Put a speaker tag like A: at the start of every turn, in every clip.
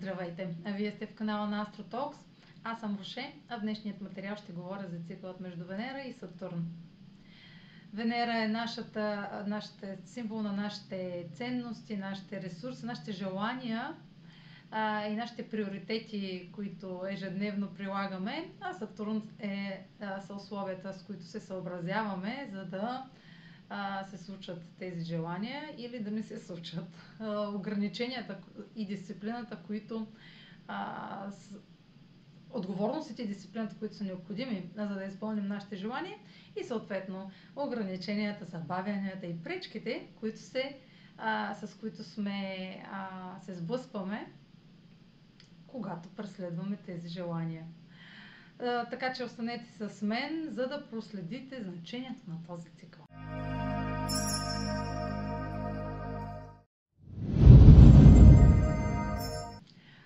A: Здравейте! Вие сте в канала на AstroTalks. Аз съм Роше, а в днешният материал ще говоря за цикълът между Венера и Сатурн. Венера е нашата, нашата символ на нашите ценности, нашите ресурси, нашите желания а, и нашите приоритети, които ежедневно прилагаме, а Сатурн е, а, са условията, с които се съобразяваме, за да а, се случат тези желания или да не се случат. А, ограниченията и дисциплината, които а, с, отговорностите и дисциплината, които са необходими, за да изпълним нашите желания и съответно ограниченията, забавянията и пречките, които се, а, с които сме, а, се сблъскваме, когато преследваме тези желания. А, така че останете с мен, за да проследите значението на този цикъл.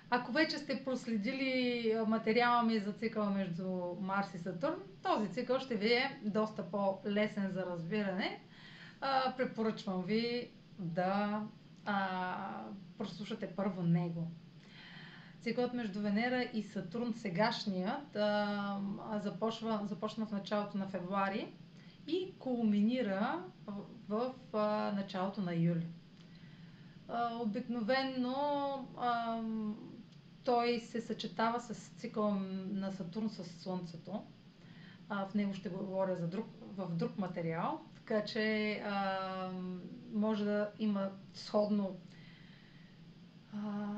A: Ако вече сте проследили материала ми за цикъла между Марс и Сатурн, този цикъл ще ви е доста по-лесен за разбиране. А, препоръчвам ви да а, прослушате първо него. Цикълът между Венера и Сатурн, сегашният, а, започва, започна в началото на февруари и кулминира в, началото на юли. Обикновенно той се съчетава с цикъл на Сатурн с Слънцето. В него ще говоря за друг, в друг материал, така че може да има сходно,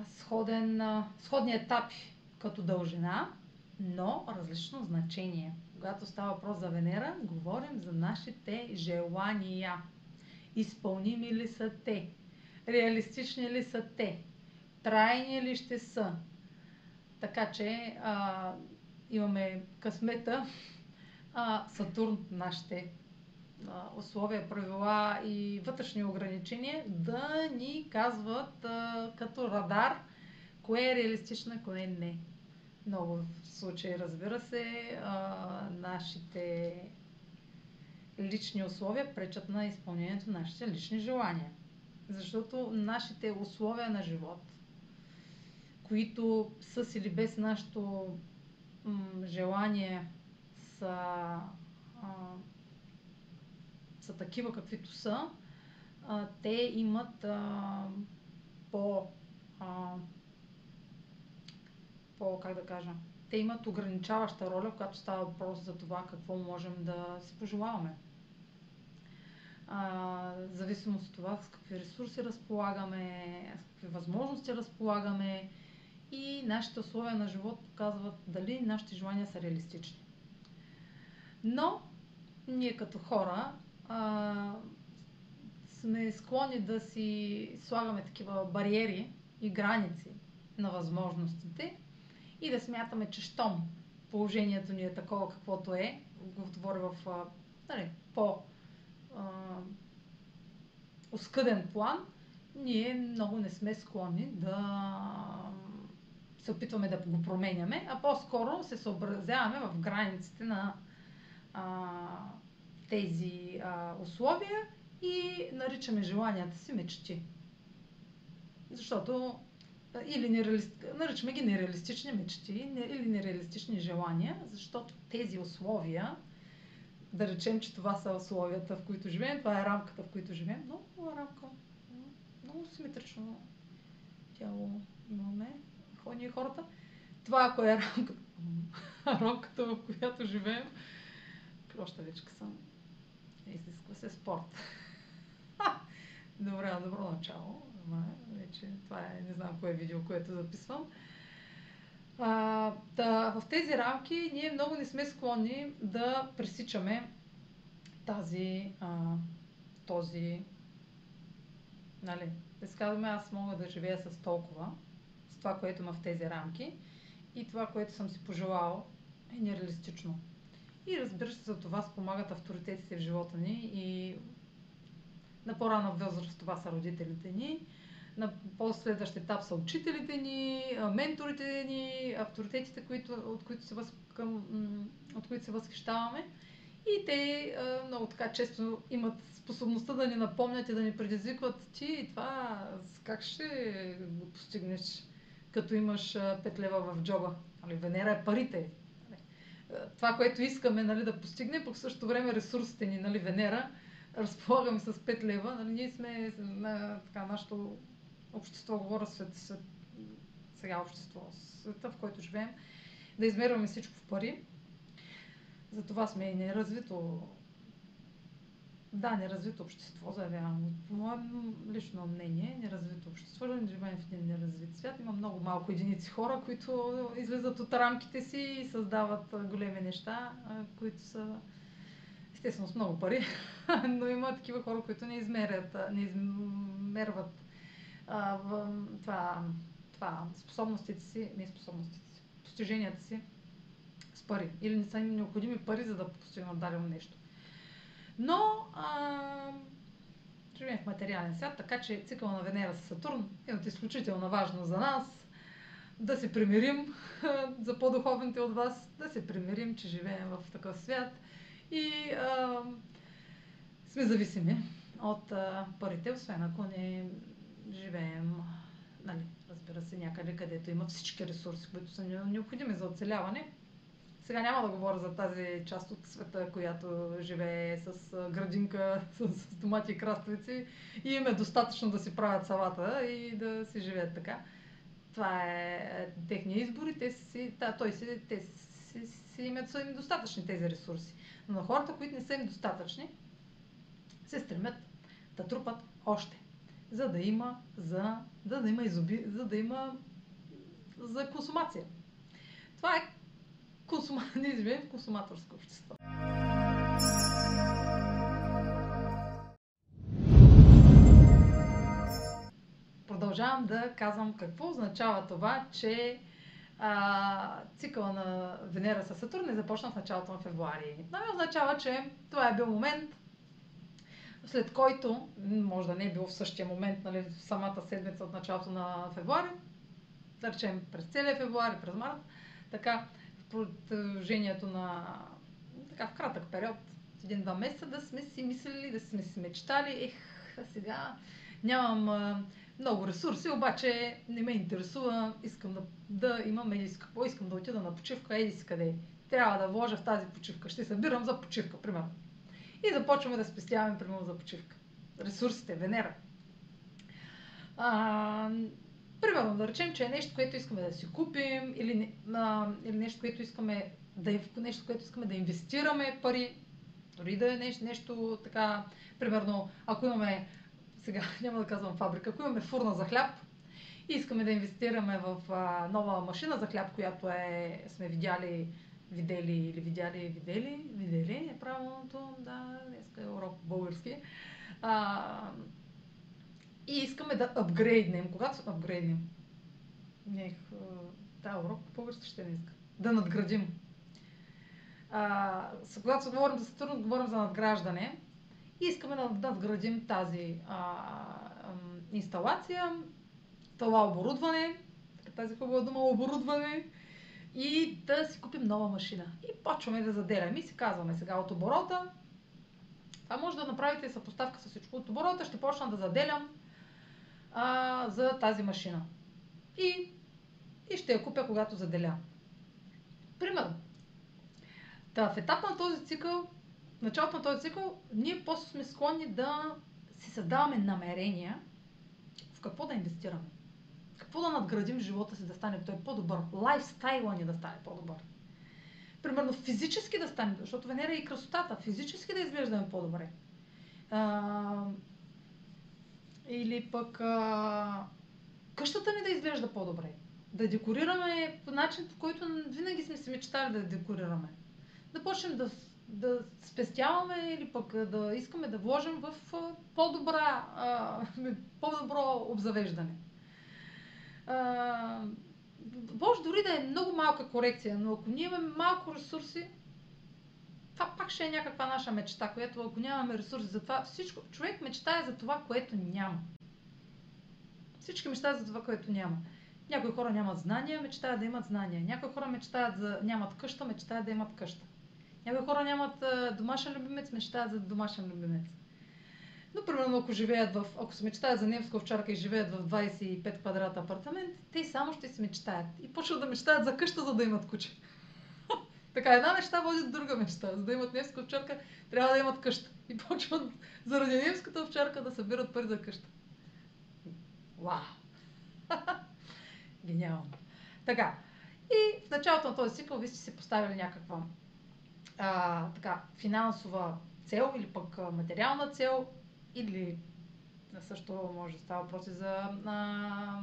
A: сходен, сходни етапи като дължина, но различно значение. Когато става въпрос за Венера, говорим за нашите желания. Изпълними ли са те? Реалистични ли са те? Трайни ли ще са? Така че а, имаме късмета а, Сатурн, нашите а, условия, правила и вътрешни ограничения да ни казват а, като радар кое е реалистично кое не. Много случаи, разбира се, а, нашите лични условия пречат на изпълнението на нашите лични желания. Защото нашите условия на живот – които с или без нашето м- желание са, а, са такива каквито са, а, те имат а, по, а, по, как да кажа, те имат ограничаваща роля, когато става въпрос за това какво можем да си пожелаваме. А, зависимост от това с какви ресурси разполагаме, с какви възможности разполагаме и нашите условия на живот показват дали нашите желания са реалистични. Но ние като хора а, сме склонни да си слагаме такива бариери и граници на възможностите и да смятаме, че щом положението ни е такова каквото е, го говоря в а, нали, по а, оскъден план, ние много не сме склонни да се опитваме да го променяме, а по-скоро се съобразяваме в границите на а, тези а, условия и наричаме желанията си мечти. Защото или нереали... наричаме ги нереалистични мечти или нереалистични желания, защото тези условия, да речем, че това са условията, в които живеем, това е рамката, в които живеем, много рамка, много симетрично тяло имаме, ние хората. Това, ако е рамката, рамката в която живеем, вече съм. Изисква се спорт. Добре, добро начало. Ама, вече това е, не знам кое видео, което записвам. А, да, в тези рамки ние много не сме склонни да пресичаме тази, а, този, нали, да казваме, аз мога да живея с толкова, това, което има в тези рамки и това, което съм си пожелал е нереалистично. И разбира се, за това спомагат авторитетите в живота ни и на по-рана възраст това са родителите ни, на по-следващ етап са учителите ни, менторите ни, авторитетите, които, от, които се въз, от които се възхищаваме. И те много така често имат способността да ни напомнят и да ни предизвикват ти това как ще го постигнеш като имаш 5 лева в джоба. Нали, Венера е парите. Нали. Това, което искаме нали, да постигнем, пък в същото време ресурсите ни, нали, Венера, разполагаме с 5 лева. Нали, ние сме на така, нашето общество, говоря свет, свет, сега общество, света, в който живеем, да измерваме всичко в пари. Затова сме и неразвито да, неразвито общество, заявявам. По мое лично мнение, неразвито общество, не живеем в един неразвит свят. Има много малко единици хора, които излизат от рамките си и създават големи неща, които са естествено с много пари, но има такива хора, които не измерят, не измерват това, това, способностите си, не способностите си, постиженията си с пари. Или не са им необходими пари, за да постигнат дадено нещо. Но а, живеем в материален свят, така че цикъл на Венера с Сатурн е от изключителна важност за нас. Да се примирим за по-духовните от вас, да се примирим, че живеем в такъв свят и а, сме зависими от а, парите, освен ако не живеем, нали, разбира се, някъде, където има всички ресурси, които са необходими за оцеляване. Сега няма да говоря за тази част от света, която живее с градинка, с, томати и краставици и им е достатъчно да си правят салата и да си живеят така. Това е техния избор и те си, да, той си, те си, си имат са им достатъчни тези ресурси. Но на хората, които не са им достатъчни, се стремят да трупат още, за да има, за, за да има изоби, за да има за консумация. Това е консума... в консуматорско общество. Продължавам да казвам какво означава това, че а, цикъла на Венера с Сатурн е започна в началото на февруари. Това означава, че това е бил момент, след който, може да не е било в същия момент, нали, в самата седмица от началото на февруари, да речем през целия февруари, през март, така, продължението на така в кратък период, един-два месеца, да сме си мислили, да сме си мечтали, ех, сега нямам а, много ресурси, обаче не ме интересува, искам да, да имам еди си какво, искам да отида на почивка, еди си къде. Трябва да вложа в тази почивка, ще събирам за почивка, примерно. И започваме да спестяваме, примерно, за почивка. Ресурсите, Венера. А, Примерно, да речем, че е нещо, което искаме да си купим или, а, или нещо, което искаме да, нещо, което искаме да инвестираме пари, дори да е нещо, нещо така, примерно, ако имаме, сега няма да казвам фабрика, ако имаме фурна за хляб и искаме да инвестираме в а, нова машина за хляб, която е, сме видяли, видели или видяли, видели, видели е правилното, да, днеска е урок български. А, и искаме да апгрейднем. Когато апгрейднем? Не, да, урок по български ще не иска. Да надградим. А, когато говорим за Сатурн, говорим за надграждане. И искаме да надградим тази а, инсталация, това оборудване, тази хубава дума оборудване, и да си купим нова машина. И почваме да заделяме и си казваме сега от оборота. Това може да направите съпоставка с всичко. От оборота ще почна да заделям а, за тази машина. И, и ще я купя, когато заделя. Примерно. Та, в етап на този цикъл, в началото на този цикъл, ние после сме склонни да си създаваме намерения в какво да инвестираме. Какво да надградим живота си да стане той по-добър. Лайфстайла ни да стане по-добър. Примерно физически да стане, защото Венера е и красотата. Физически да изглеждаме по-добре. А, или пък а, къщата ни да изглежда по-добре. Да декорираме по начин, по който винаги сме си мечтали да декорираме. Да почнем да, да спестяваме или пък да искаме да вложим в по-добра, по-добро обзавеждане. А, може дори да е много малка корекция, но ако ние имаме малко ресурси, това пак ще е някаква наша мечта, която ако нямаме ресурси за това, всичко, човек мечтае за това, което няма. Всички мечтаят за това, което няма. Някои хора нямат знания, мечтаят да имат знания. Някои хора мечтаят за нямат къща, мечтаят да имат къща. Някои хора нямат домашен любимец, мечтаят за домашен любимец. Но, примерно, ако живеят в, ако се мечтаят за немска овчарка и живеят в 25 квадрата апартамент, те само ще си мечтаят. И почват да мечтаят за къща, за да имат куче. така, една мечта води до друга мечта. За да имат немска овчарка, трябва да имат къща. И почват заради немската овчарка да събират пари за къща. Вау! Гениално. Така. И в началото на този цикъл вие сте си поставили някаква а, така, финансова цел или пък материална цел или също може да става въпроси за а,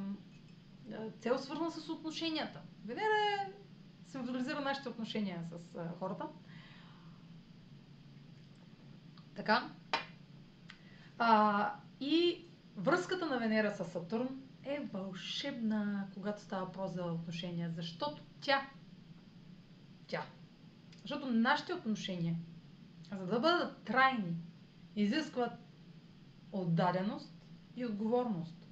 A: цел свързана с отношенията. Венера символизира нашите отношения с а, хората. Така. А, и връзката на Венера с Сатурн е вълшебна, когато става въпрос за отношения, защото тя, тя, защото нашите отношения, за да бъдат трайни, изискват отдаденост и отговорност.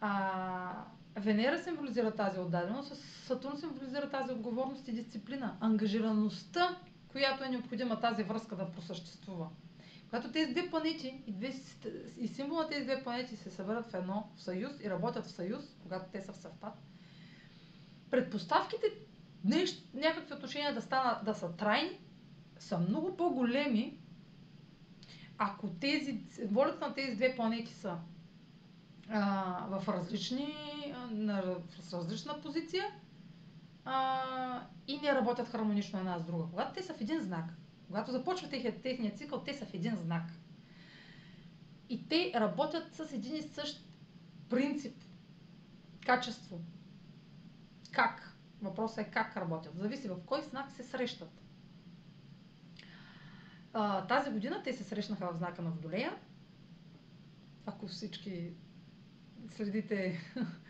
A: А, Венера символизира тази отдаденост, Сатурн символизира тази отговорност и дисциплина. Ангажираността, която е необходима тази връзка да просъществува. Когато тези две планети и, две, и символ на тези две планети се съберат в едно, в съюз и работят в съюз, когато те са в съвпад, предпоставките нещо, някакви отношения да, стана, да са трайни, са много по-големи, ако тези, волята на тези две планети са а, в различни, на, в различна позиция а, и не работят хармонично една с друга. Когато те са в един знак, когато започва техния цикъл, те са в един знак. И те работят с един и същ принцип, качество. Как? Въпросът е как работят. Зависи в кой знак се срещат. А, тази година те се срещнаха в знака на Водолея. Ако всички следите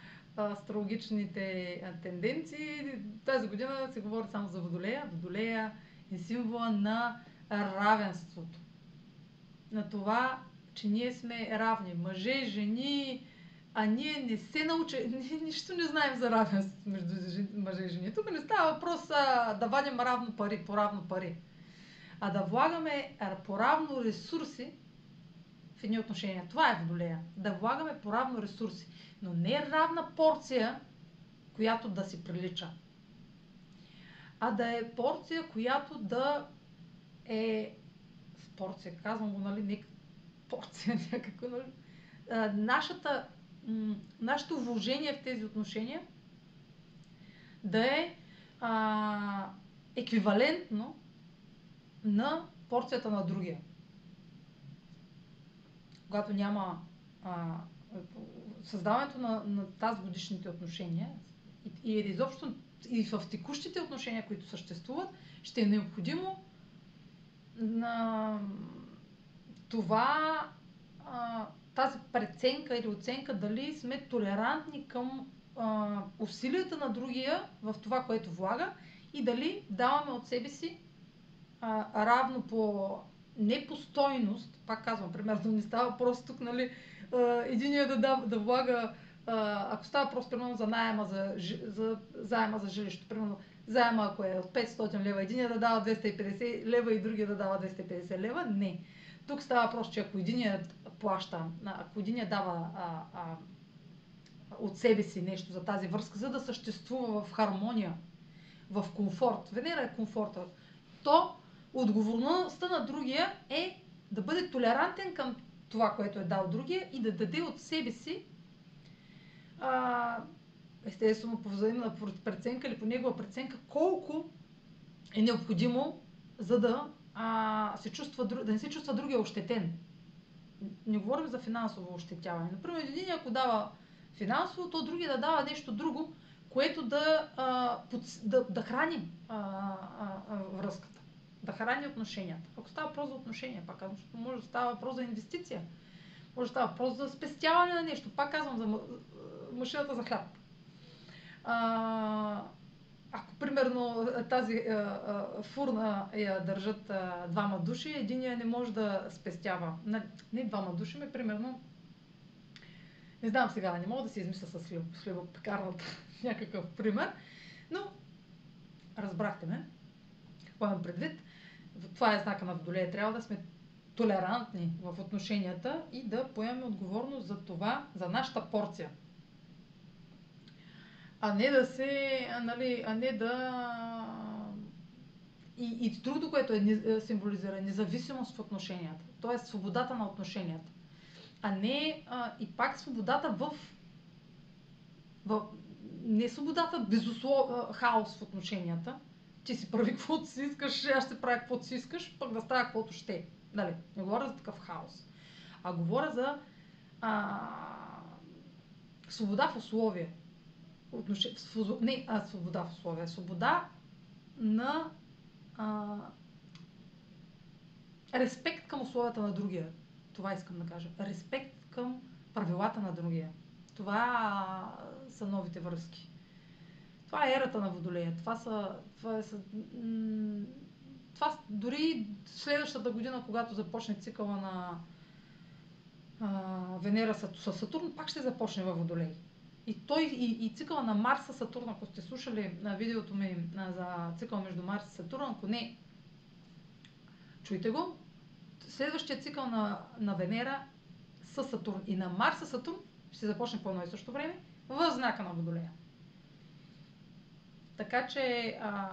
A: астрологичните тенденции, тази година се говори само за Водолея. Водолея е символа на равенството. На това, че ние сме равни. Мъже, жени, а ние не се научи, ние нищо не знаем за равенството между мъже и жени. Тук не става въпрос да вадим равно пари, по равно пари, а да влагаме по равно ресурси в едни отношения. Това е водолея. Да влагаме по равно ресурси. Но не равна порция, която да си прилича а да е порция, която да е порция, казвам го, нали, не порция някаква, нали, а, нашата, нашето вложение в тези отношения да е а, еквивалентно на порцията на другия. Когато няма а, създаването на, на тази годишните отношения и, и изобщо и в текущите отношения, които съществуват, ще е необходимо на това, а, тази преценка или оценка дали сме толерантни към а, усилията на другия в това, което влага и дали даваме от себе си равно по не по стойност, пак казвам, примерно не става просто тук, нали, единия да, да, да влага ако става просто примерно за найема за, за заема за жилище, примерно заема ако е от 500 лева, един да дава 250 лева и другия да дава 250 лева, не. Тук става просто, че ако единият плаща, ако единият дава а, а, от себе си нещо за тази връзка, за да съществува в хармония, в комфорт, Венера е комфорта, то отговорността на другия е да бъде толерантен към това, което е дал другия и да даде от себе си а, естествено по взаимна преценка или по негова преценка, колко е необходимо, за да, а, се чувства, да не се чувства другия ощетен. Не говорим за финансово ощетяване. Например, един ако дава финансово, то другия да дава нещо друго, което да, а, да, да храни а, а, а, връзката, да храни отношенията. Ако става въпрос за отношения, пак казвам, може да става въпрос за инвестиция, може да става въпрос за спестяване на нещо. Пак казвам, за машината за хляб. А, ако примерно тази а, а, фурна я държат а, двама души, единия не може да спестява. Не, не двама души, ме примерно не знам сега, не мога да си измисля с хлебопекарната някакъв пример, но разбрахте ме. Имам предвид? Това е знака на Водолея. Трябва да сме толерантни в отношенията и да поемем отговорност за това, за нашата порция. А не да се, нали, а не да... И, и другото, което е, символизира, независимост в отношенията. Тоест свободата на отношенията. А не а, и пак свободата в, в не свободата, безусловно, хаос в отношенията. Ти си прави каквото си искаш, аз ще правя каквото си искаш, пък да става каквото ще. Нали, не говоря за такъв хаос. А говоря за а, свобода в условия. Отнош... Не, а, свобода в условия. Свобода на а, респект към условията на другия. Това искам да кажа. Респект към правилата на другия. Това а, са новите връзки. Това е ерата на Водолея. Това са, това е, са това дори следващата година, когато започне цикъла на а, Венера с Сатурн, пак ще започне във Водолей. И той, и, и цикъла на Марс с Сатурн, ако сте слушали на видеото ми а, за цикъл между Марс и Сатурн, ако не, чуйте го. Следващия цикъл на, на Венера с Сатурн и на Марс с Сатурн ще започне по едно и също време в знака на Водолея. Така че а,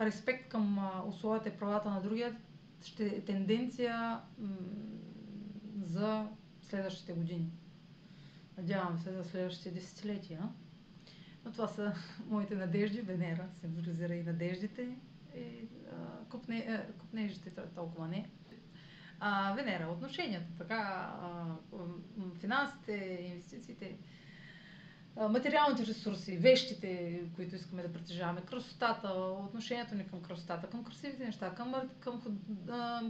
A: респект към условията и правата на другия ще е тенденция м- за следващите години. Надявам се за следващите десетилетия. Но това са моите надежди. Венера символизира и надеждите. И, а, купне, а, купнежите толкова не. А, Венера, отношенията, така, а, финансите, инвестициите материалните ресурси, вещите, които искаме да притежаваме, красотата, отношението ни към красотата, към красивите неща, към, към,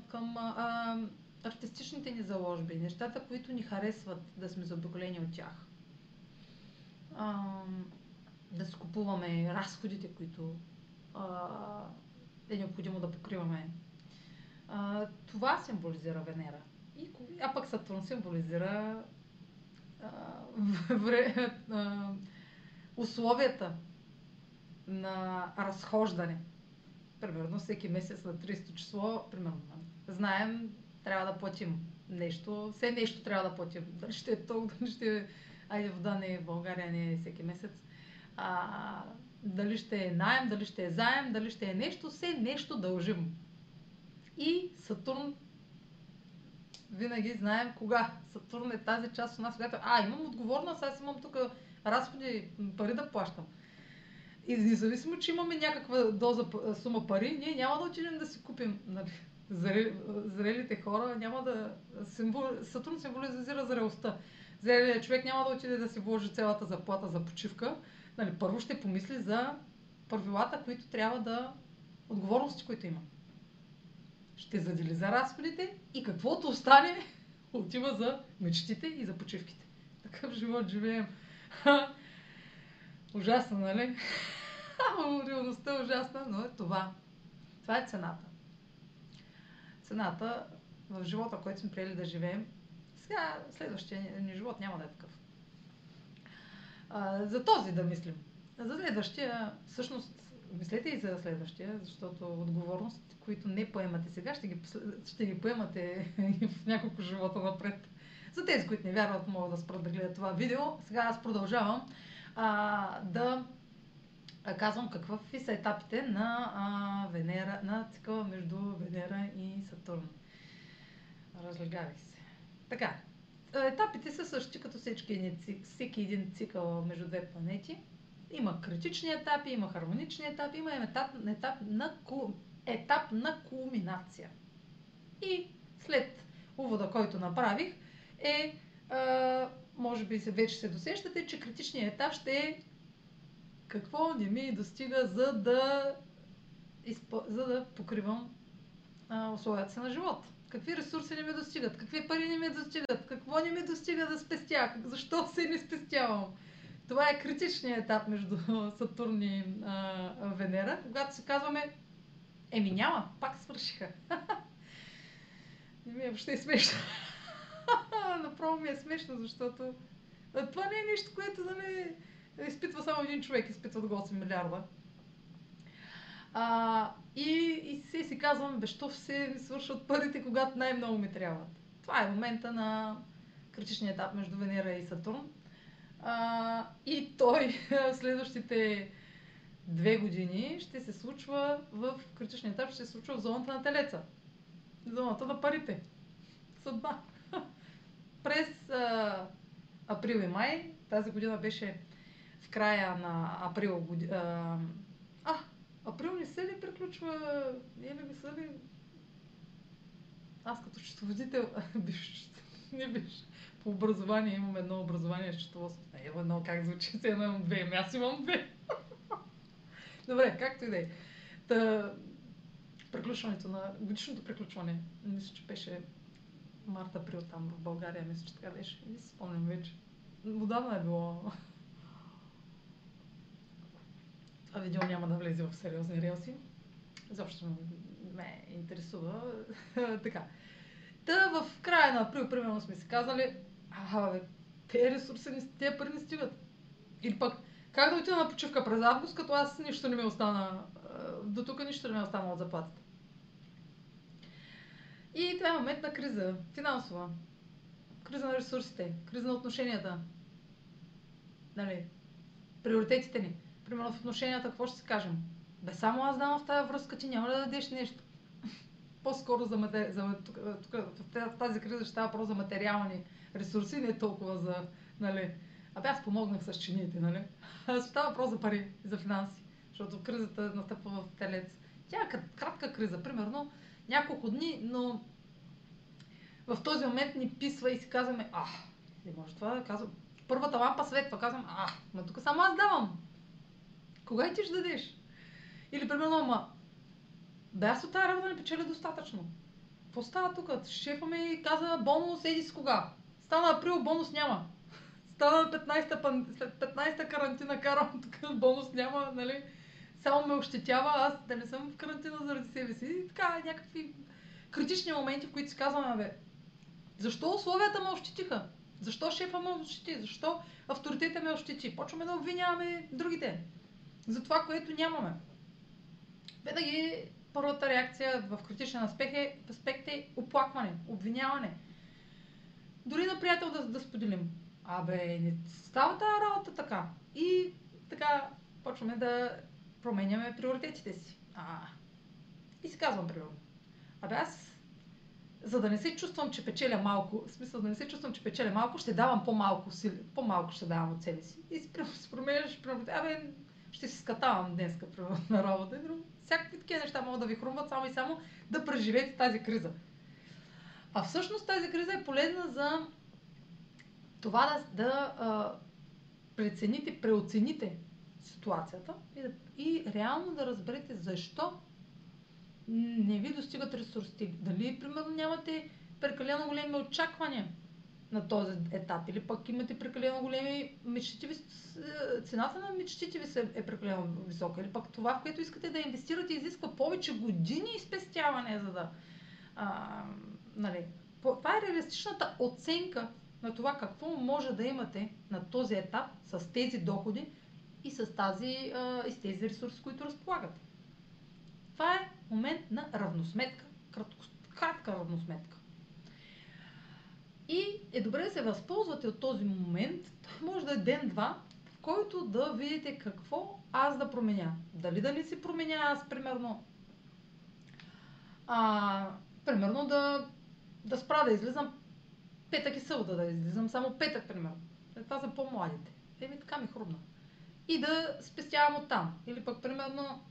A: към, а, артистичните ни заложби, нещата, които ни харесват да сме заобиколени от тях. А, да си купуваме разходите, които а, е необходимо да покриваме. А, това символизира Венера. И, а пък Сатурн символизира вре, а, условията на разхождане. Примерно всеки месец на 30 число, примерно, знаем, трябва да платим нещо. Все нещо трябва да платим. Дали ще е толкова, дали ще е... Айде, вода не в България, не е всеки месец. А, дали ще е найем, дали ще е заем, дали ще е нещо, все нещо дължим. И Сатурн винаги знаем кога. Сатурн е тази част от нас, която, а, имам отговорност, аз имам тук разходи, пари да плащам. И независимо, че имаме някаква доза сума пари, ние няма да отидем да си купим. Нали, зрелите хора няма да... Символ, Сатурн символизира зрелостта. Зрелият човек няма да отиде да си вложи цялата заплата за почивка. Нали, първо ще помисли за правилата, които трябва да... отговорности, които има ще задели за разходите и каквото остане, отива за мечтите и за почивките. Такъв живот живеем. Ужасно, нали? Реалността е ужасна, но е това. Това е цената. Цената в живота, който сме приели да живеем, сега следващия ни живот няма да е такъв. А, за този да мислим. За следващия, всъщност, мислете и за следващия, защото отговорност които не поемате сега, ще ги, ще ги поемате в няколко живота напред. За тези, които не вярват, могат да спрат да гледат това видео. Сега аз продължавам а, да казвам какви са етапите на а, Венера, на цикъла между Венера и Сатурн. Разлегавих се. Така, етапите са същи като всеки, всеки един цикъл между две планети. Има критични етапи, има хармонични етапи, има етап, етап на етап на кулминация. И след увода, който направих, е, а, може би вече се досещате, че критичният етап ще е какво не ми достига, за да, изпо, за да покривам а, условията си на живот. Какви ресурси не ми достигат, какви пари не ми достигат, какво не ми достига да спестя, защо се не спестявам. Това е критичният етап между Сатурн и а, Венера, когато се казваме Еми няма, пак свършиха. Не ми е въобще смешно. Направо ми е смешно, защото това не е нещо, което да не изпитва само един човек, изпитват го 8 милиарда. А, и, и си, си казвам, бе, що все ми свършват парите, когато най-много ми трябват. Това е момента на критичния етап между Венера и Сатурн. А, и той в следващите две години ще се случва в критичния етап, ще се случва в зоната на телеца. Зоната на парите. Съдба. През а, април и май, тази година беше в края на април. Годи, а, април не се ли приключва? Не ли са ли? Аз като счетоводител, не биш, по образование имам едно образование счетоводство. Не, има едно, как звучи, се едно имам две, ами аз имам две. Добре, както и да е. Та, приключването на годишното приключване, мисля, че беше март-април там в България, мисля, че така беше. Не си спомням вече. Отдавна е било. Това видео няма да влезе в сериозни релси. Защо ме интересува. така. Та в края на април, примерно, сме си казали, а, бе, тези ресурси, тези пари не стигат. Или пък, как да отида на почивка през август, като аз нищо не ми остана, до тук нищо не ми остана от заплатата. И това е момент на криза, финансова. Криза на ресурсите, криза на отношенията. Нали? Приоритетите ни. Примерно в отношенията, какво ще си кажем? Бе, само аз давам в тази връзка, ти няма да дадеш нещо. По-скоро за, матери... за тук, тук, в тази криза ще става просто за материални ресурси, не толкова за, нали, Абе аз помогнах с чините, нали? Става въпрос за пари, за финанси, защото кризата настъпва в телец. Тя е кратка криза, примерно няколко дни, но в този момент ни писва и си казваме, а, не може това казвам. Първата лампа светва, казвам, а, ма тук само аз давам. Кога ти ще дадеш? Или примерно, ама, да аз от тази работа не печеля достатъчно. Какво става тук? Шефа ми каза бонус, еди с кога. Стана април, бонус няма. Стана 15-та, след 15-та карантина карам, тук бонус няма, нали? Само ме ощетява, аз да не съм в карантина заради себе си. И така, някакви критични моменти, в които си казваме, бе, защо условията ме ощетиха? Защо шефа ме ощети? Защо авторитета ме ощети? Почваме да обвиняваме другите за това, което нямаме. Винаги първата реакция в критичен аспект е, аспект е оплакване, обвиняване. Дори на приятел да, да споделим. Абе, не става тази работа така. И така почваме да променяме приоритетите си. А, и си казвам, примерно. Абе, аз за да не се чувствам, че печеля малко, в смисъл да не се чувствам, че печеля малко, ще давам по-малко, по-малко ще давам от себе си. И си променяш, абе, ще си скатавам днес на работа. Всякакви такива неща могат да ви хрумват само и само да преживеете тази криза. А всъщност тази криза е полезна за това да, да а, прецените, преоцените ситуацията и, да, и реално да разберете защо не ви достигат ресурсите. Дали, примерно, нямате прекалено големи очаквания на този етап или пък имате прекалено големи мечтите ви, цената на мечтите ви е прекалено висока или пък това, в което искате да инвестирате, изисква повече години и спестяване, за да... А, нали, това е реалистичната оценка на това какво може да имате на този етап с тези доходи и с, тази, а, и с тези ресурси, които разполагате. Това е момент на равносметка, кратко, кратка равносметка. И е добре да се възползвате от този момент, може да е ден-два, в който да видите какво аз да променя. Дали да не си променя аз, примерно, а, примерно да, да спра да излизам петък и събота да излизам, само петък, примерно. Е, това са по-младите. Еми така ми хрумна. И да спестявам от там. Или пък, примерно,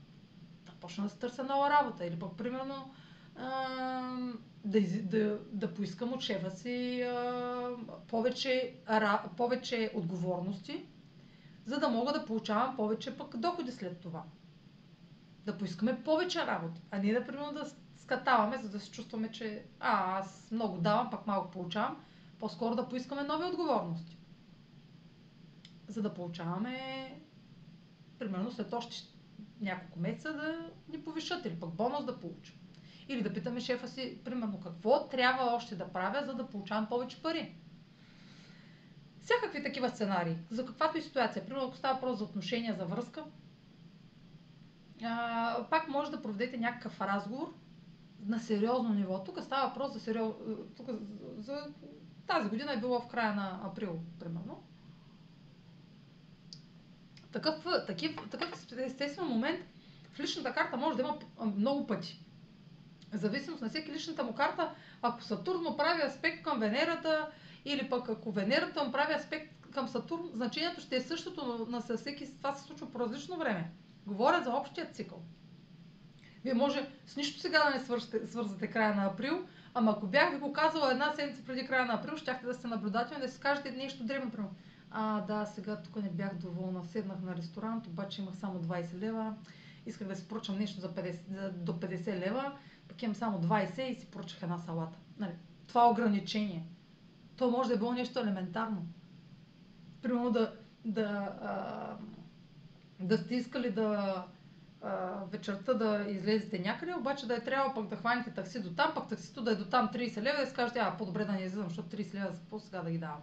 A: да почна да се търся нова работа. Или пък, примерно, а, да, да, да поискам от шефа си а, повече, а, повече отговорности, за да мога да получавам повече пък доходи след това. Да поискаме повече работа, а не да, примерно, да скатаваме, за да се чувстваме, че а, аз много давам, пък малко получавам. По-скоро да поискаме нови отговорности. За да получаваме, примерно след още няколко месеца да ни повишат или пък бонус да получим. Или да питаме шефа си, примерно, какво трябва още да правя, за да получавам повече пари. Всякакви такива сценарии, за каквато и ситуация. Примерно, ако става въпрос за отношения, за връзка, а, пак може да проведете някакъв разговор на сериозно ниво. Тук става въпрос за сериозно. Тук за, тази година е било в края на април, примерно. Такъв, такив, такъв естествен момент в личната карта може да има много пъти. В зависимост на всеки личната му карта, ако Сатурн му прави аспект към Венерата, или пък ако Венерата му прави аспект към Сатурн, значението ще е същото, но на всеки това се случва по различно време. Говоря за общия цикъл. Вие може с нищо сега да не свързате, свързате края на април, ама ако бях ви го казала една седмица преди края на април, щяхте да сте наблюдателни, да си кажете нещо древно. А, да, сега тук не бях доволна. Седнах на ресторант, обаче имах само 20 лева. Исках да си поръчам нещо за 50, за, до 50 лева, пък имам само 20 и си поръчах една салата. Нали, това ограничение. То може да е било нещо елементарно. Примерно да, да, а, да сте искали да а, вечерта да излезете някъде, обаче да е трябва пък да хванете такси до там, пък таксито да е до там 30 лева и да си а по-добре да не излизам, защото 30 лева за какво сега да ги давам.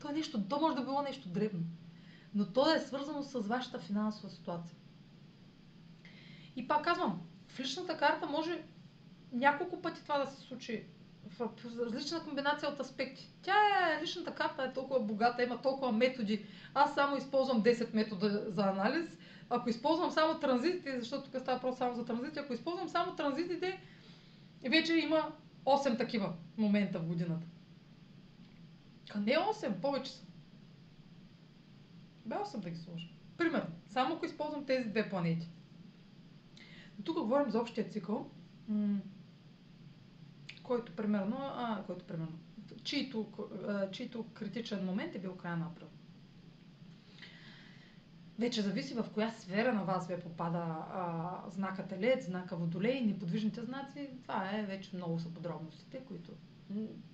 A: То е нещо, то може да било нещо дребно, но то е свързано с вашата финансова ситуация. И пак казвам, в личната карта може няколко пъти това да се случи в различна комбинация от аспекти. Тя е, личната карта е толкова богата, има толкова методи. Аз само използвам 10 метода за анализ. Ако използвам само транзитите, защото тук става просто само за транзити, ако използвам само транзитите, вече има 8 такива момента в годината. А не 8, повече са. Бе 8 да ги сложа. Примерно, само ако използвам тези две планети. Тук говорим за общия цикъл, който примерно, а, който примерно, чието, чието критичен момент е бил края на април. Вече зависи в коя сфера на вас ви попада а, знака Телец, знака Водолей, неподвижните знаци. Това е вече много са подробностите, които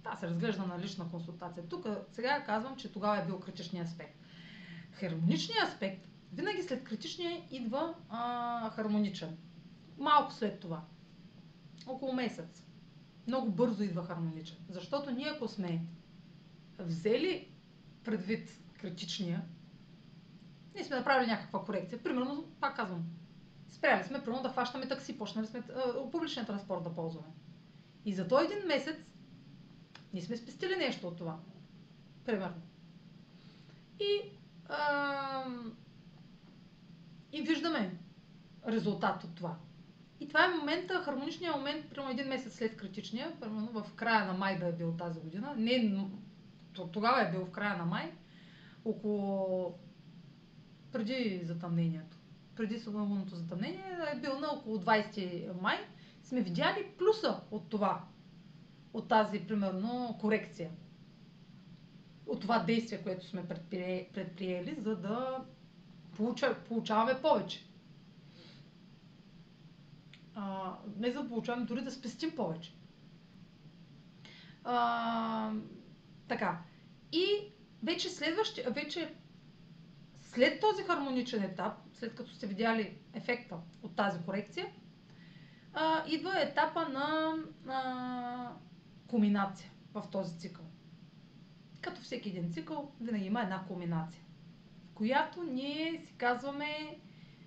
A: това се разглежда на лична консултация. Тук сега казвам, че тогава е бил критичният аспект. Хармоничният аспект, винаги след критичния идва а, хармоничен. Малко след това. Около месец. Много бързо идва хармоничен. Защото ние ако сме взели предвид критичния, ние сме направили някаква корекция. Примерно, пак казвам, спряли сме, примерно да фащаме такси, почнали сме а, публичен транспорт да ползваме. И за този един месец ние сме спестили нещо от това. Примерно. И, а, и виждаме резултат от това. И това е момента, хармоничният момент, примерно един месец след критичния, примерно в края на май да е бил тази година. Не, тогава е бил в края на май, около преди затъмнението. Преди лунното затъмнение е бил на около 20 май. Сме видяли плюса от това, от тази, примерно, корекция. От това действие, което сме предприели, за да получа, получаваме повече. А, не за да получаваме, дори да спестим повече. А, така. И вече следващия, вече след този хармоничен етап, след като сте видяли ефекта от тази корекция, а, идва етапа на а, кулминация в този цикъл. Като всеки един цикъл, винаги има една кулминация, в която ние си казваме,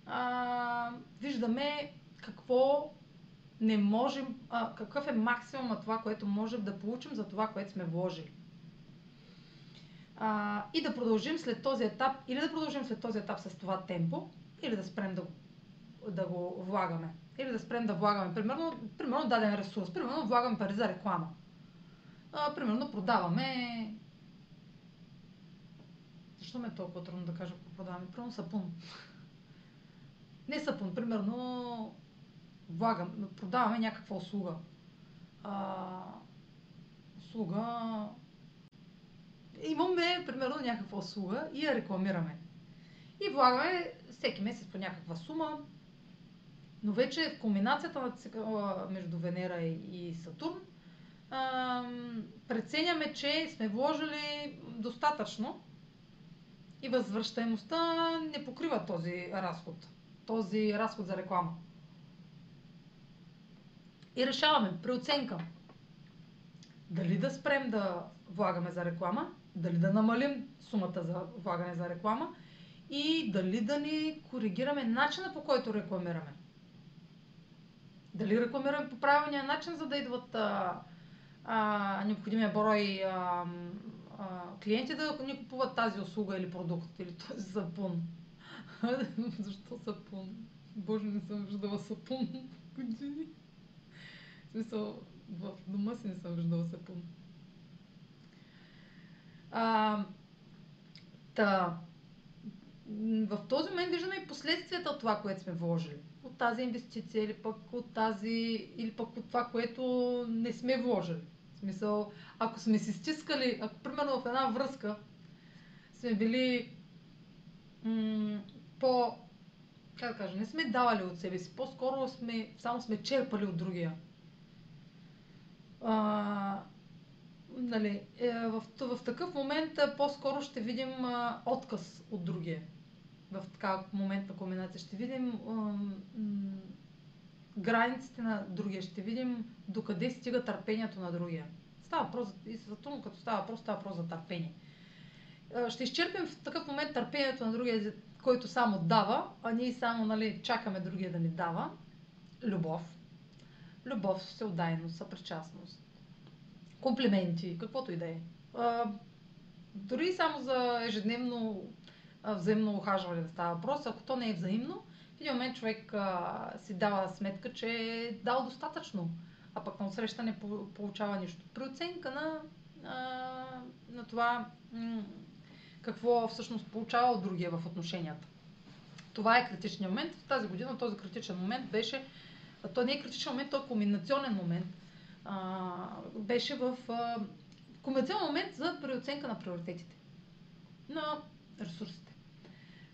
A: а, виждаме какво не можем, а, какъв е максимум на това, което можем да получим за това, което сме вложили. А, и да продължим след този етап, или да продължим след този етап с това темпо, или да спрем да, да го влагаме. Или да спрем да влагаме, примерно, примерно даден ресурс, примерно влагаме пари за реклама а, примерно продаваме... Защо ме е толкова трудно да кажа какво продаваме? Примерно сапун. Не сапун, примерно влагам, продаваме някаква услуга. А, услуга... Имаме, примерно, някаква услуга и я рекламираме. И влагаме всеки месец по някаква сума, но вече в комбинацията между Венера и Сатурн преценяме, че сме вложили достатъчно и възвръщаемостта не покрива този разход, този разход за реклама. И решаваме при оценка дали да спрем да влагаме за реклама, дали да намалим сумата за влагане за реклама и дали да ни коригираме начина по който рекламираме. Дали рекламираме по правилния начин, за да идват а, а, необходимия брой а, а, клиенти да ни купуват тази услуга или продукт, или този сапун. Защо сапун? Боже, не съм виждала сапун години. В смисъл, в дома си не съм виждала сапун. А, та, в този момент виждаме и последствията от това, което сме вложили. От тази инвестиция или пък от тази, или пък от това, което не сме вложили. В смисъл, ако сме си стискали, ако примерно в една връзка сме били м- по, как да кажа, не сме давали от себе си, по-скоро сме, само сме черпали от другия. А, нали, е, в, в такъв момент по-скоро ще видим а, отказ от другия. В такава моментна комбинация ще видим а, границите на другия, ще видим докъде стига търпението на другия. Става въпрос, и за това, като става въпрос, става въпрос за търпение. Ще изчерпим в такъв момент търпението на другия, който само дава, а ние само нали, чакаме другия да ни дава. Любов. Любов, всеотдайност, съпричастност комплименти, каквото и да е. Дори само за ежедневно взаимно ухажване да става въпрос, ако то не е взаимно, в един момент човек а, си дава сметка, че е дал достатъчно, а пък на отсреща не получава нищо. При оценка на, а, на това м- какво всъщност получава от другия в отношенията. Това е критичният момент. В тази година този критичен момент беше, то не е критичен момент, то е кулминационен момент – а, беше в а, комбинационен момент за преоценка на приоритетите на ресурсите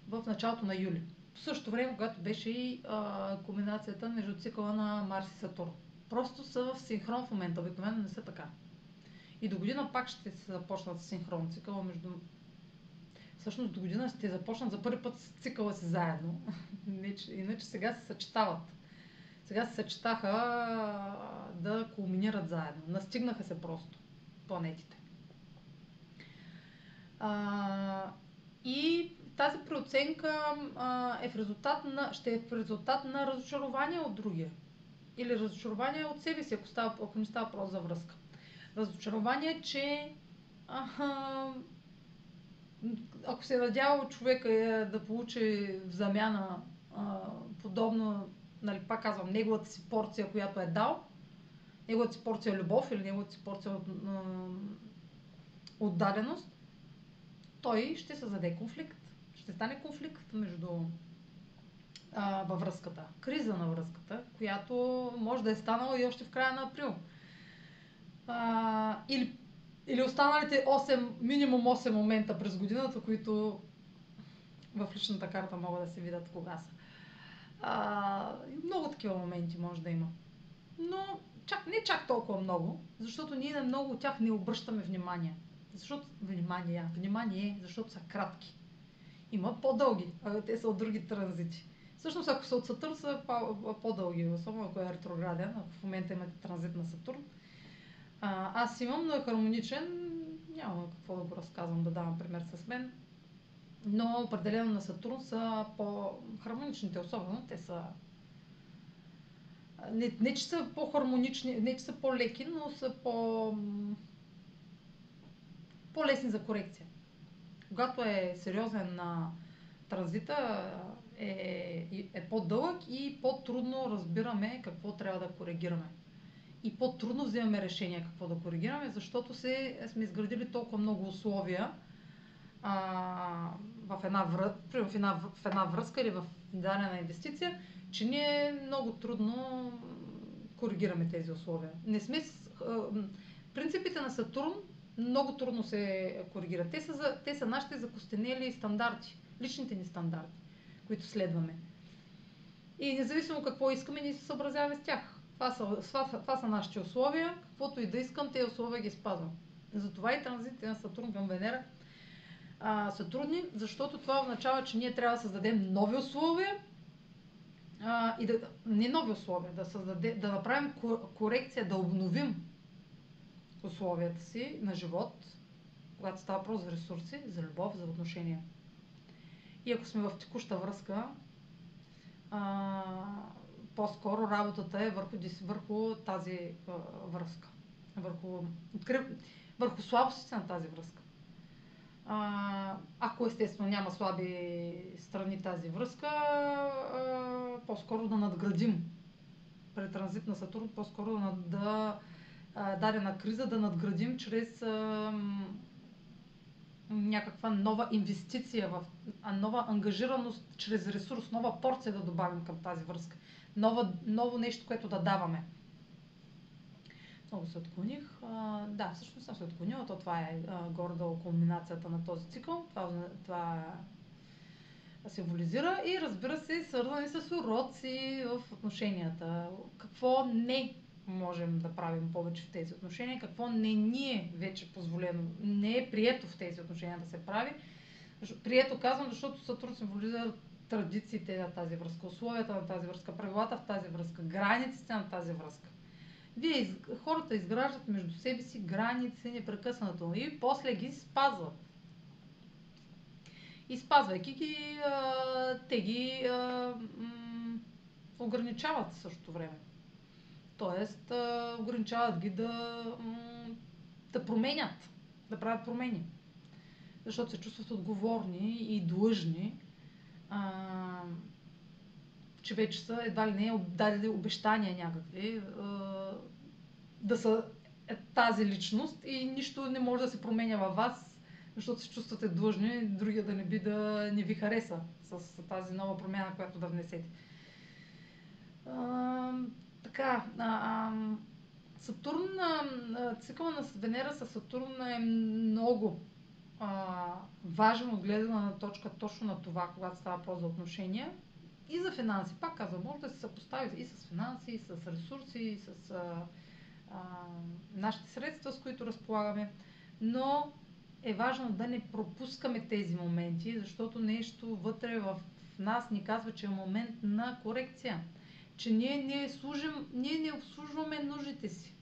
A: в началото на юли. В същото време, когато беше и а, комбинацията между цикъла на Марс и Сатурн. Просто са в синхрон в момента, обикновено не са така. И до година пак ще се започнат синхрон цикъла между... Всъщност до година ще започнат за първи път цикъла си заедно. Иначе сега се съчетават сега се съчетаха да кулминират заедно. Настигнаха се просто планетите. А, и тази преоценка а, е в резултат на, ще е в резултат на разочарование от другия. Или разочарование от себе си, ако, става, ако не става въпрос за връзка. Разочарование, че а, ако се е надявал човека е да получи в замяна а, подобно нали, пак казвам, неговата си порция, която е дал, неговата си порция любов или неговата си порция от, отдаденост, той ще създаде конфликт. Ще стане конфликт между а, във връзката. Криза на връзката, която може да е станала и още в края на април. А, или, или останалите 8, минимум 8 момента през годината, които в личната карта могат да се видят кога са. А, много такива моменти може да има. Но чак, не чак толкова много, защото ние на много от тях не обръщаме внимание. Защото внимание, внимание, защото са кратки. Има по-дълги, а те са от други транзити. Всъщност, ако са от Сатурн, са по-дълги, особено ако е ретрограден, ако в момента имате транзит на Сатурн. А, аз имам, но е хармоничен. Няма какво да го разказвам, да давам пример с мен но определено на Сатурн са по-хармоничните, особено те са не, не че са по-хармонични, не че са по-леки, но са по по-лесни за корекция. Когато е сериозен на транзита, е, е по-дълъг и по-трудно разбираме какво трябва да коригираме. И по-трудно взимаме решение какво да коригираме, защото се, сме изградили толкова много условия, а, в, една в, една, в една връзка или в дадена инвестиция, че ние много трудно коригираме тези условия. Не сме, принципите на Сатурн много трудно се коригират. Те са, за, те са нашите закостенели стандарти, личните ни стандарти, които следваме. И независимо какво искаме, ние се съобразяваме с тях. Това са, това, това са нашите условия. Каквото и да искам, тези условия ги спазвам. Затова и транзитите на Сатурн към Венера а, са трудни, защото това означава, че ние трябва да създадем нови условия а, и да, не нови условия, да, създаде, да направим корекция, да обновим условията си на живот, когато става въпрос за ресурси, за любов, за отношения. И ако сме в текуща връзка, а, по-скоро работата е върху, върху тази а, връзка. Върху, върху слабостите на тази връзка. Ако естествено няма слаби страни тази връзка, по-скоро да надградим при транзит на Сатурн, по-скоро да, да дадена криза да надградим чрез някаква нова инвестиция, в, нова ангажираност чрез ресурс, нова порция да добавим към тази връзка. Нова, ново нещо, което да даваме. Много се отклоних. А, да, всъщност съм се отклонила. То това е гордо кулминацията на този цикъл. Това, това символизира и разбира се, свързани с уроци в отношенията. Какво не можем да правим повече в тези отношения, какво не ни е вече позволено, не е прието в тези отношения да се прави. Прието казвам, защото Сатурн символизира традициите на тази връзка, условията на тази връзка, правилата в тази връзка, границите на тази връзка. Вие, хората изграждат между себе си граници непрекъснато и после ги спазват. И спазвайки ги, те ги ограничават в същото време. Тоест, ограничават ги да, да променят, да правят промени. Защото се чувстват отговорни и длъжни, че вече са едва ли не дадели обещания някакви, да са е, тази личност и нищо не може да се променя във вас, защото се чувствате длъжни другия да не би да не ви хареса с тази нова промяна, която да внесете. А, така, а, Сатурн, цикъла на Венера с Сатурн е много а, важен от гледана точка точно на това, когато става въпрос за отношения и за финанси. Пак казвам, може да се съпостави и с финанси, и с ресурси, и с а, нашите средства, с които разполагаме, но е важно да не пропускаме тези моменти, защото нещо вътре в нас ни казва, че е момент на корекция че ние не, служим, ние не обслужваме нуждите си.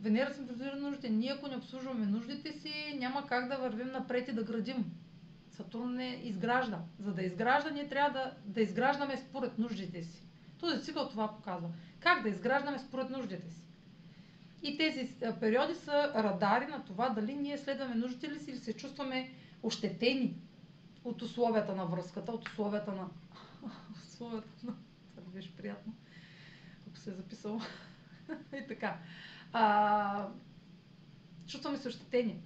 A: Венера символизира нуждите. Ние ако не обслужваме нуждите си, няма как да вървим напред и да градим. Сатурн не изгражда. За да изгражда, ние трябва да, да изграждаме според нуждите си. Този цикъл това показва. Как да изграждаме според нуждите си. И тези периоди са радари на това дали ние следваме нуждите ли си или се чувстваме ощетени от условията на връзката, от условията на... условията на беше приятно, ако се е записал. и така. А, чувстваме се ощетени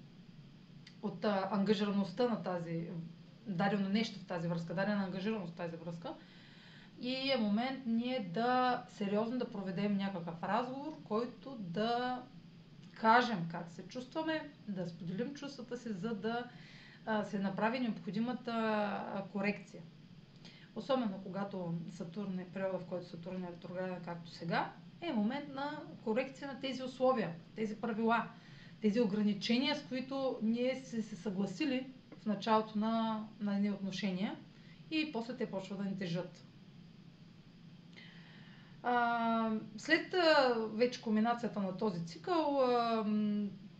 A: от ангажираността на тази, дадено нещо в тази връзка, дадена ангажираност в тази връзка. И е момент ние да сериозно да проведем някакъв разговор, който да кажем как се чувстваме, да споделим чувствата си, за да се направи необходимата корекция. Особено когато Сатурн е периода, в който Сатурн е ретрограден, както сега, е момент на корекция на тези условия, тези правила, тези ограничения, с които ние се, се съгласили в началото на, на едни отношения и после те почват да ни тежат. А, след а, вече комбинацията на този цикъл, а,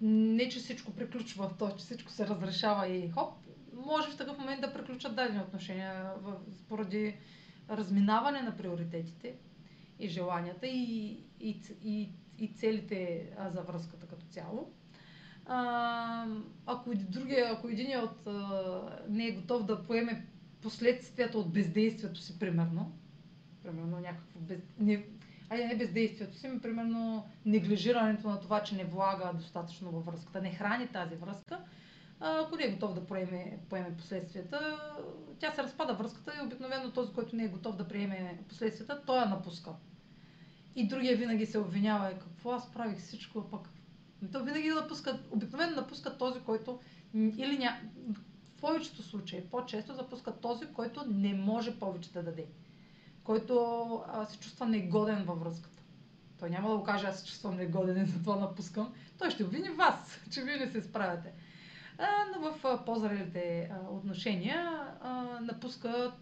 A: не че всичко приключва, то, че всичко се разрешава и хоп, може в такъв момент да приключат дадени отношения в, поради разминаване на приоритетите и желанията и, и, и, и целите за връзката като цяло. А, ако, другия, ако един от а, не е готов да поеме последствията от бездействието си, примерно, примерно някакво без, не, айде не бездействието си, ми примерно неглижирането на това, че не влага достатъчно във връзката, не храни тази връзка, ако не е готов да поеме, поеме последствията, тя се разпада връзката и обикновено този, който не е готов да приеме последствията, той я напуска. И другия винаги се обвинява, е, какво аз правих всичко, а пък... То винаги напускат, обикновено напускат този, който или ня... в повечето случаи, по-често запускат този, който не може повече да даде. Който а, се чувства негоден във връзката. Той няма да го каже, аз се чувствам негоден и затова напускам. Той ще обвини вас, че вие не се справяте но в по-зрелите отношения напуска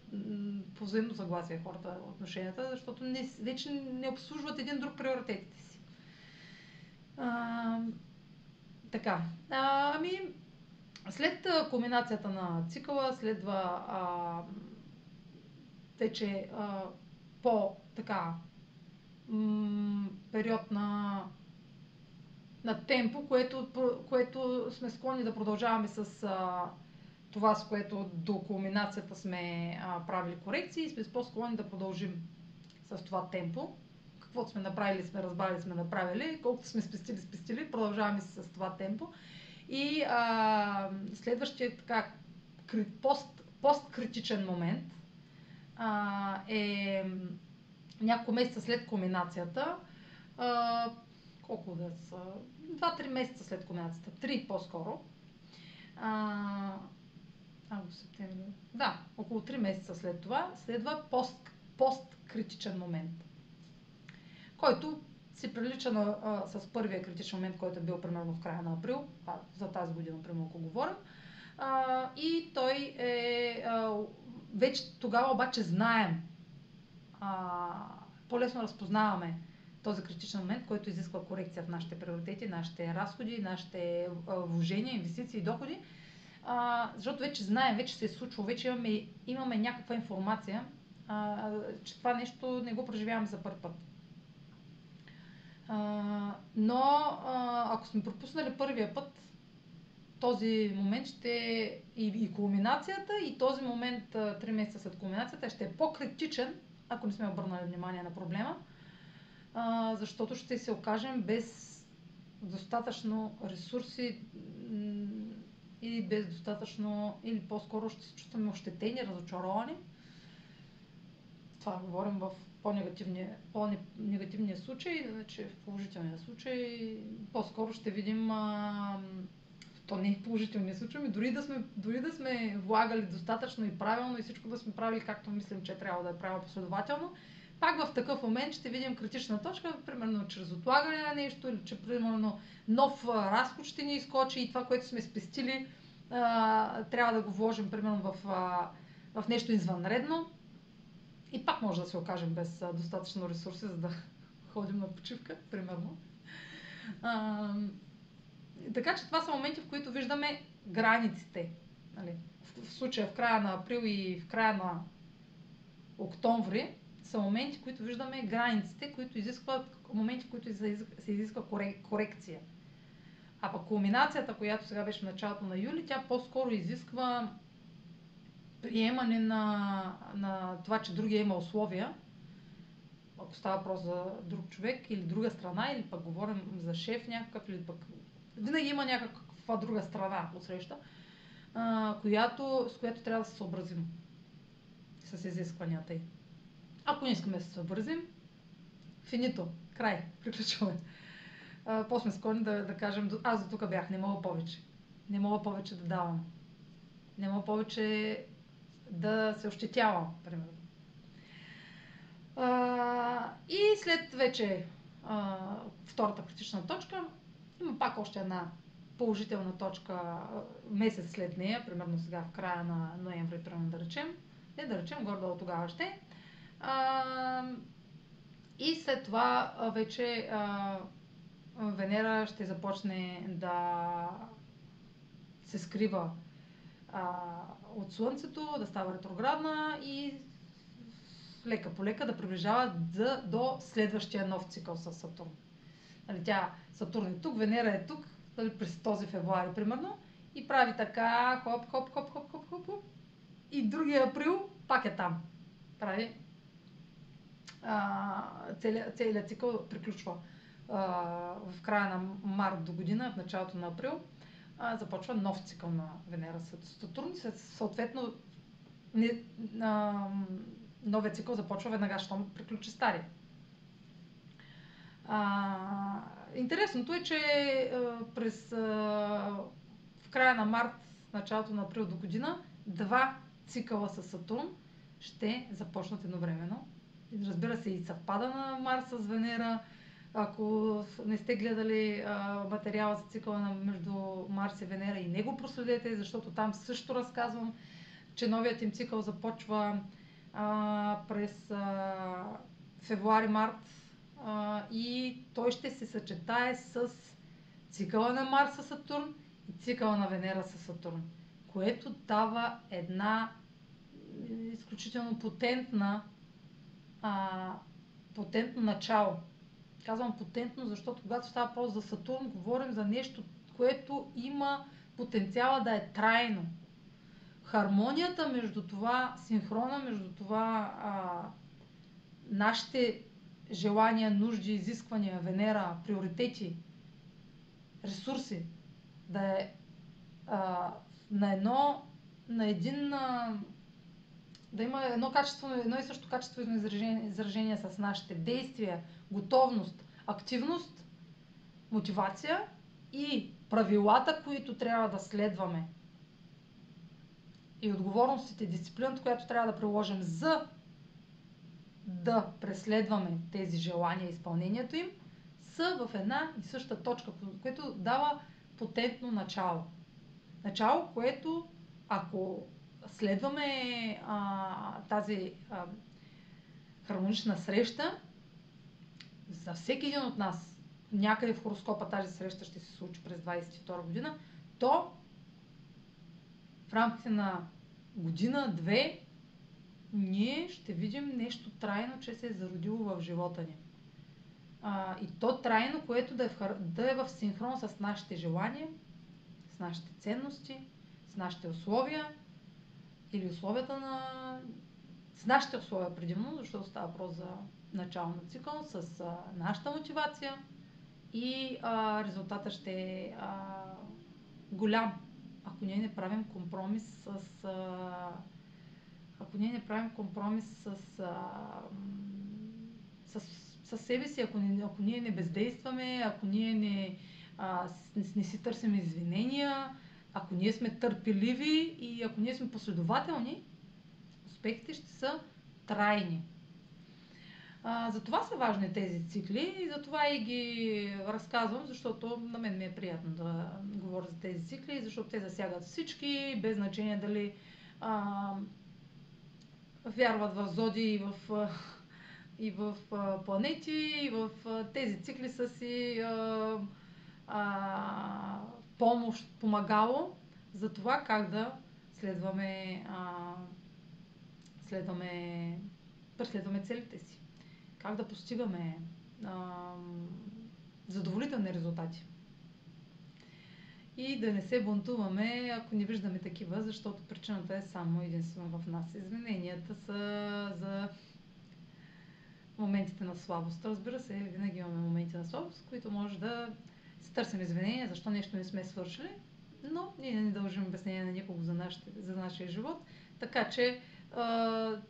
A: по взаимно съгласие хората отношенията, защото не, вече не обслужват един друг приоритетите си. А, така. А, ами, След кулминацията на цикъла следва а, вече а, по така м- период на, на темпо, което, което сме склонни да продължаваме с а, това, с което до кулминацията сме а, правили корекции и сме по-склонни да продължим с това темпо. Каквото сме направили, сме разбрали, сме направили. Колкото сме спестили, спестили, продължаваме с това темпо. И а, следващия така пост, посткритичен момент а, е няколко месеца след кулминацията. А, колко да са? Два-три месеца след кулминацията. Три по-скоро. А, август, септември. Да, около 3 месеца след това следва пост, посткритичен момент, който си прилича на, а, с първия критичен момент, който е бил примерно в края на април, за тази година, примерно, ако говорим. А, и той е. Вече тогава обаче знаем, а, по-лесно разпознаваме този критичен момент, който изисква корекция в нашите приоритети, нашите разходи, нашите вложения, инвестиции и доходи. А, защото вече знаем, вече се е случило, вече имаме, имаме някаква информация, а, че това нещо не го преживяваме за първи път. А, но а, ако сме пропуснали първия път, този момент ще и, и кулминацията, и този момент, 3 месеца след кулминацията, ще е по-критичен, ако не сме обърнали внимание на проблема, а, защото ще се окажем без достатъчно ресурси или без достатъчно, или по-скоро ще се чувстваме ощетени, разочаровани. Това говорим в по-негативния, по-негативния случай, значи в положителния случай по-скоро ще видим а, то не е положителния случай, ами дори да, сме, дори да сме влагали достатъчно и правилно и всичко да сме правили както мислим, че трябва да е правилно последователно, пак в такъв момент ще видим критична точка, примерно чрез отлагане на нещо или че примерно нов разход ще ни изкочи и това, което сме спестили, трябва да го вложим примерно в, в нещо извънредно. И пак може да се окажем без достатъчно ресурси, за да ходим на почивка, примерно. Така че това са моменти, в които виждаме границите. Нали? В, в случая в края на април и в края на октомври са моменти, в които виждаме границите, които изискват моменти, в които се изисква корекция. А пък кулминацията, която сега беше в началото на юли, тя по-скоро изисква приемане на, на това, че другия има условия, ако става въпрос за друг човек или друга страна, или пък говорим за шеф някакъв, или пък винаги има някаква друга страна среща, която, с която трябва да се съобразим с изискванията й. Ако не искаме да се съобразим, финито, край, приключваме. По-сме склонни да, да кажем, аз до тук бях, не мога повече. Не мога повече да давам. Не мога повече да се ощетявам, примерно. А, и след вече а, втората критична точка, има пак още една положителна точка месец след нея, примерно сега в края на ноември, примерно да речем. Не да речем, гордо тогава ще. А, и след това вече а, Венера ще започне да се скрива а, от Слънцето, да става ретроградна и лека по лека да приближава до, до следващия нов цикъл с Сатурн. Нали, тя, Сатурн е тук, Венера е тук, нали, през този февруари примерно, и прави така, хоп, хоп, хоп, хоп, хоп, хоп, хоп. И другия април пак е там. Прави. Целият, целият цикъл приключва а, в края на март до година, в началото на април, а, започва нов цикъл на Венера с Сатурн. Съответно, не, а, новия цикъл започва веднага, щом приключи стария. А, интересното е, че а, през а, в края на март, началото на април до година, два цикъла с Сатурн ще започнат едновременно. Разбира се, и съвпада на Марс с Венера. Ако не сте гледали а, материала за цикъла на между Марс и Венера и него проследете, защото там също разказвам, че новият им цикъл започва а, през февруари-март и той ще се съчетае с цикъла на Марс с Сатурн цикъла на Венера с Сатурн, което дава една изключително потентна а, потентно начало. Казвам потентно, защото когато става въпрос за Сатурн, говорим за нещо, което има потенциала да е трайно. Хармонията между това, синхрона между това а, нашите желания, нужди, изисквания, Венера, приоритети, ресурси, да е а, на едно, на един, а, да има едно, качество, едно и също качествено изражение, изражение с нашите действия, готовност, активност, мотивация и правилата, които трябва да следваме. И отговорностите, дисциплината, която трябва да приложим за да преследваме тези желания и изпълнението им, са в една и съща точка, което дава потентно начало. Начало, което ако следваме а, тази а, хармонична среща, за всеки един от нас, някъде в хороскопа тази среща ще се случи през 22 година, то в рамките на година, две, ние ще видим нещо трайно, че се е зародило в живота ни. А, и то трайно, което да е, в, да е в синхрон с нашите желания, с нашите ценности, с нашите условия или условията на... с нашите условия предимно, защото става въпрос за начало на цикъл, с а, нашата мотивация и а, резултата ще е а, голям, ако ние не правим компромис с... А, ако ние не правим компромис с, а, с, с себе си, ако, не, ако ние не бездействаме, ако ние не, а, не, не си търсим извинения, ако ние сме търпеливи и ако ние сме последователни, успехите ще са трайни. А, за това са важни тези цикли и за това и ги разказвам, защото на мен ми е приятно да говоря за тези цикли, защото те засягат всички, без значение дали а, вярват в зоди и в, и в планети, и в тези цикли са си а, а, помощ, помагало за това как да следваме, а, следваме, преследваме целите си. Как да постигаме а, задоволителни резултати и да не се бунтуваме, ако не виждаме такива, защото причината е само единствено в нас. Измененията са за моментите на слабост. Разбира се, винаги имаме моменти на слабост, които може да се търсим извинения, защо нещо не сме свършили, но ние не дължим обяснение на никого за, нашите, за нашия живот, така че а,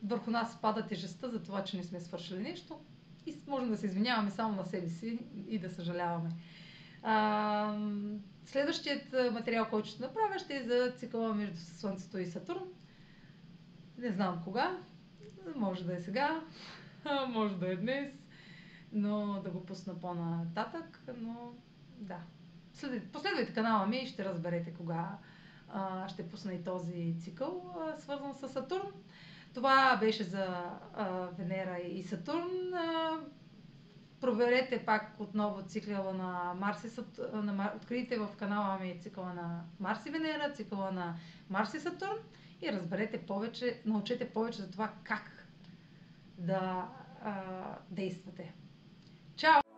A: върху нас пада тежестта за това, че не сме свършили нещо и можем да се извиняваме само на себе си и да съжаляваме. Следващият материал, който ще направя, ще е за цикъла между Слънцето и Сатурн. Не знам кога. Може да е сега, може да е днес, но да го пусна по-нататък. Но да. Последвайте канала ми и ще разберете кога ще пусна и този цикъл, свързан с Сатурн. Това беше за Венера и Сатурн. Проверете пак отново цикъла на Марс и Сатурн, открийте в канала ми цикъла на Марс и Венера, цикъла на Марс и Сатурн и разберете повече, научете повече за това как да а, действате. Чао!